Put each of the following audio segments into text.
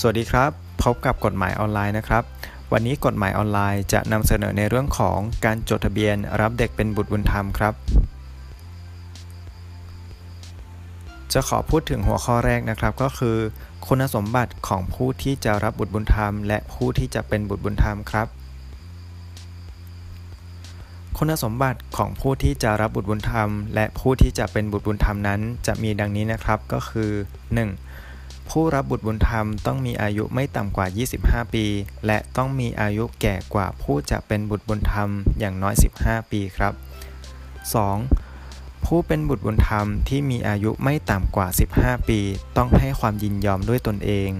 สวัสดีครับ พบกับกฎหมายออนไลน์นะครับ วันนี้กฎหมายออนไลน์จะนำเสนอในเรื่องของการจดทะเบียนรับเด็กเป็นบุตรบุญธรรมครับ จะขอพูดถึงหัวข้อแรกนะครับก็คือ คุณสมบัติของผู้ที่จะรับบุตรบุญธรรม และผู้ที่จะเป็นบุตรบุญธรรมครับ คุณสมบัติของผู้ที่จะรับบุตรบุญธรรม และผู้ที่จะเป็นบุตรบุญธรรมนั้น จะมีดังนี้นะครับก็คือ 1. ผู้รับบุตรบุญธรรมต้องมีอายุไม่ต่ำกว่า 25 ปี และต้องมีอายุแก่กว่าผู้จะเป็นบุตรบุญธรรมอย่างน้อย 15 ปีครับ 2. ผู้เป็นบุตรบุญธรรมที่มีอายุไม่ต่ำกว่า 15 ปี ต้องให้ความยินยอมด้วยตนเอง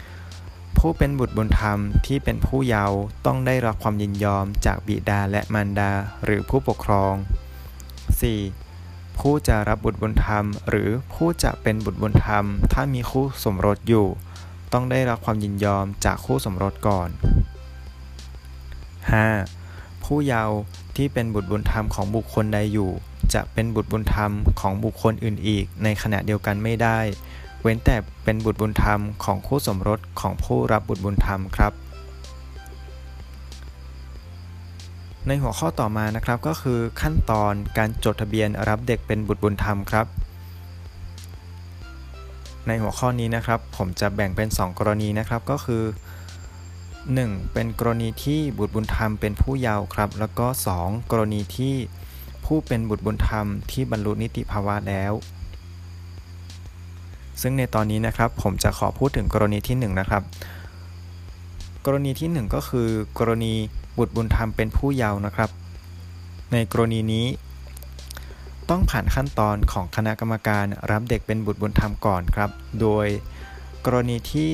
3. ผู้เป็นบุตรบุญธรรมที่เป็นผู้เยาว์ต้องได้รับความยินยอมจากบิดาและมารดาหรือผู้ปกครอง 4. ผู้จะรับบุตรบุญธรรม หรือผู้จะเป็นบุตรบุญธรรม ถ้ามีคู่สมรสอยู่ ต้องได้รับความยินยอมจากคู่สมรสก่อน 5. ผู้เยาว์ที่เป็นบุตรบุญธรรมของบุคคลใดอยู่ จะเป็นบุตรบุญธรรมของบุคคลอื่นอีก ในขณะเดียวกันไม่ได้ เว้นแต่เป็นบุตรบุญธรรมของคู่สมรสของผู้รับบุตรบุญธรรมครับ ในหัวข้อต่อมานะครับก็คือขั้นตอนการจดทะเบียนรับเด็กเป็นบุตรบุญธรรมครับ ในหัวข้อนี้นะครับผมจะแบ่งเป็น 2 กรณีนะครับก็คือ 1. เป็นกรณีที่บุตรบุญธรรมเป็นผู้เยาว์ครับ แล้วก็ 2. กรณีที่ผู้เป็นบุตรบุญธรรมที่บรรลุนิติภาวะแล้ว ซึ่งในตอนนี้นะครับผมจะขอพูดถึงกรณีที่ 1 นะครับ กรณีที่ 1 ก็คือ กรณีบุตรบุญธรรมเป็นผู้เยาว์นะครับ ในกรณีนี้ ต้องผ่านขั้นตอนของคณะกรรมการรับเด็กเป็นบุตรบุญธรรมก่อนครับ โดยกรณีที่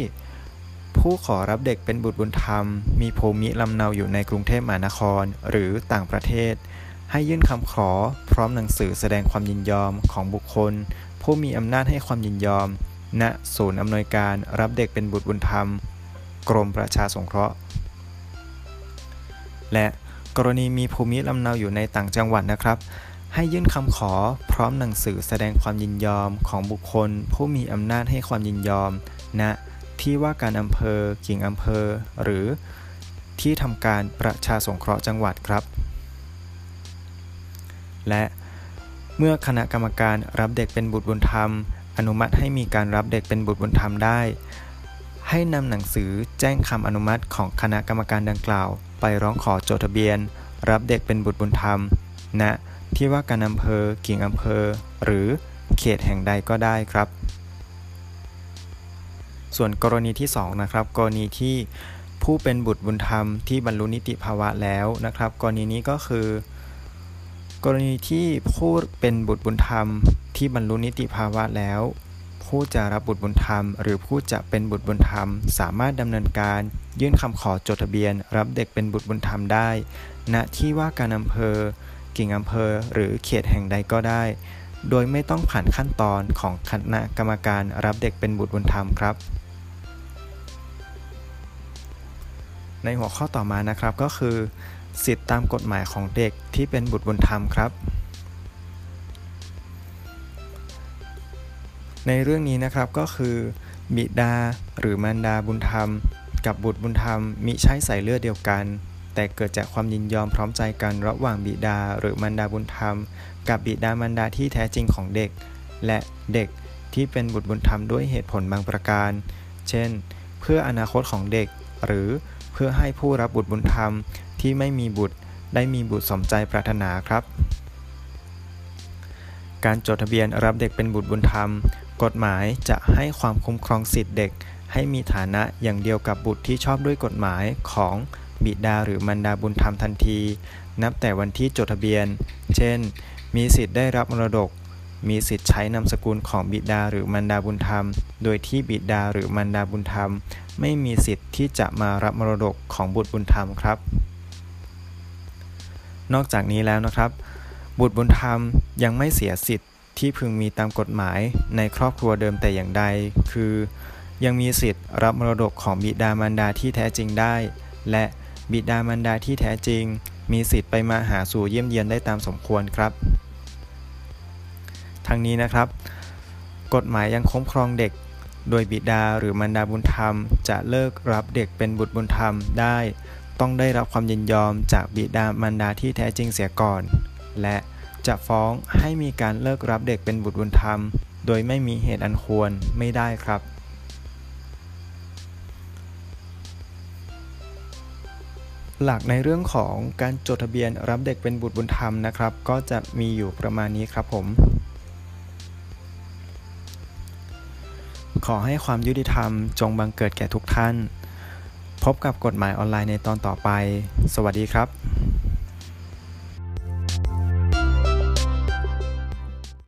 ผู้ขอรับเด็กเป็นบุตรบุญธรรม มีภูมิลำเนาอยู่ในกรุงเทพมหานครหรือต่างประเทศ ให้ยื่นคำขอพร้อมหนังสือแสดงความยินยอมของบุคคล ผู้มีอำนาจให้ความยินยอม ณศูนย์อำนวยการรับเด็กเป็นบุตรบุญธรรม กรมประชาสงเคราะห์ และกรณีมีภูมิลำเนาอยู่ในต่างจังหวัดนะครับ ให้ยื่นคำขอพร้อมหนังสือแสดงความยินยอมของบุคคล ผู้มีอำนาจให้ความยินยอมณนะที่ว่าการอำเภอกิ่งอำเภอ หรือที่ทำการประชาสงเคราะห์จังหวัดครับ และเมื่อคณะกรรมการรับเด็กเป็นบุตรบุญธรรม อนุมัติให้มีการรับเด็กเป็นบุตรบุญธรรมได้ ให้นำหนังสือแจ้งคำอนุมัติของคณะกรรมการดังกล่าว ไปร้องขอจดทะเบียน รับเด็กเป็นบุตรบุญธรรมณนะที่ว่าการอำเภอกิ่งอำเภอ หรือเขตแห่งใดก็ได้ครับ ส่วนกรณีที่ 2 นะครับ กรณีที่ผู้เป็นบุตรบุญธรรมที่บรรลุนิติภาวะแล้วนะครับ กรณีนี้ก็คือ กรณีที่ผู้เป็นบุตรบุญธรรมที่บรรลุนิติภาวะแล้ว ผู้จะรับบุตรบุญธรรม หรือผู้จะเป็นบุตรบุญธรรม สามารถดำเนินการ ยื่นคำขอจดทะเบียน รับเด็กเป็นบุตรบุญธรรมได้ ณที่ว่าการอำเภอ กิ่งอำเภอ หรือเขตแห่งใดก็ได้ โดยไม่ต้องผ่านขั้นตอนของคณะกรรมการรับเด็กเป็นบุตรบุญธรรมครับ ในหัวข้อต่อมานะครับก็คือ สิทธิตามกฎหมายของเด็กที่เป็นบุตรบุญธรรมครับ ในเรื่องนี้นะครับก็คือบิดาหรือมารดาบุญธรรม กับบุตรบุญธรรมมิใช่ใส่เลือดเดียวกัน แต่เกิดจากความยินยอมพร้อมใจกันระหว่างบิดาหรือมารดาบุญธรรม กับบิดามารดาที่แท้จริงของเด็ก และเด็กที่เป็นบุตรบุญธรรมด้วยเหตุผลบางประการ เช่น เพื่ออนาคตของเด็ก หรือเพื่อให้ผู้รับบุตรบุญธรรมที่ไม่มีบุตรได้มีบุตรสมใจปรารถนาครับ การจดทะเบียนรับเด็กเป็นบุตรบุญธรรม กฎหมายจะให้ความคุ้มครองสิทธิเด็ก ให้มีฐานะอย่างเดียวกับบุตรที่ชอบด้วยกฎหมายของบิดาหรือมารดาบุญธรรมทันที นับแต่วันที่จดทะเบียน เช่น มีสิทธิ์ได้รับมรดก มีสิทธิ์ใช้นามสกุลของบิดาหรือมารดาบุญธรรม โดยที่บิดาหรือมารดาบุญธรรม ไม่มีสิทธิ์ที่จะมารับมรดกของบุตรบุญธรรมครับ นอกจากนี้แล้วนะครับ บุตรบุญธรรมยังไม่เสียสิทธิ์ ที่พึงมีตามกฎหมายในครอบครัวเดิมแต่อย่างใด คือ ยังมีสิทธิ์รับมรดกของบิดามารดาที่แท้จริงได้ และบิดามารดาที่แท้จริง มีสิทธิ์ไปมาหาสู่เยี่ยมเยียนได้ตามสมควรครับ ทั้งนี้นะครับ กฎหมายยังคุ้มครองเด็ก โดยบิดาหรือมารดาบุญธรรม จะเลิกรับเด็กเป็นบุตรบุญธรรมได้ ต้องได้รับความยินยอมจากบิดามารดาที่แท้จริงเสียก่อน และ จะฟ้องให้มีการเลิกรับเด็กเป็นบุตรบุญธรรม โดยไม่มีเหตุอันควรไม่ได้ครับ หลักในเรื่องของการจดทะเบียนรับเด็กเป็นบุตรบุญธรรมนะครับ ก็จะมีอยู่ประมาณนี้ครับผม ขอให้ความยุติธรรมจงบังเกิดแก่ทุกท่าน พบกับกฎหมายออนไลน์ในตอนต่อไป สวัสดีครับ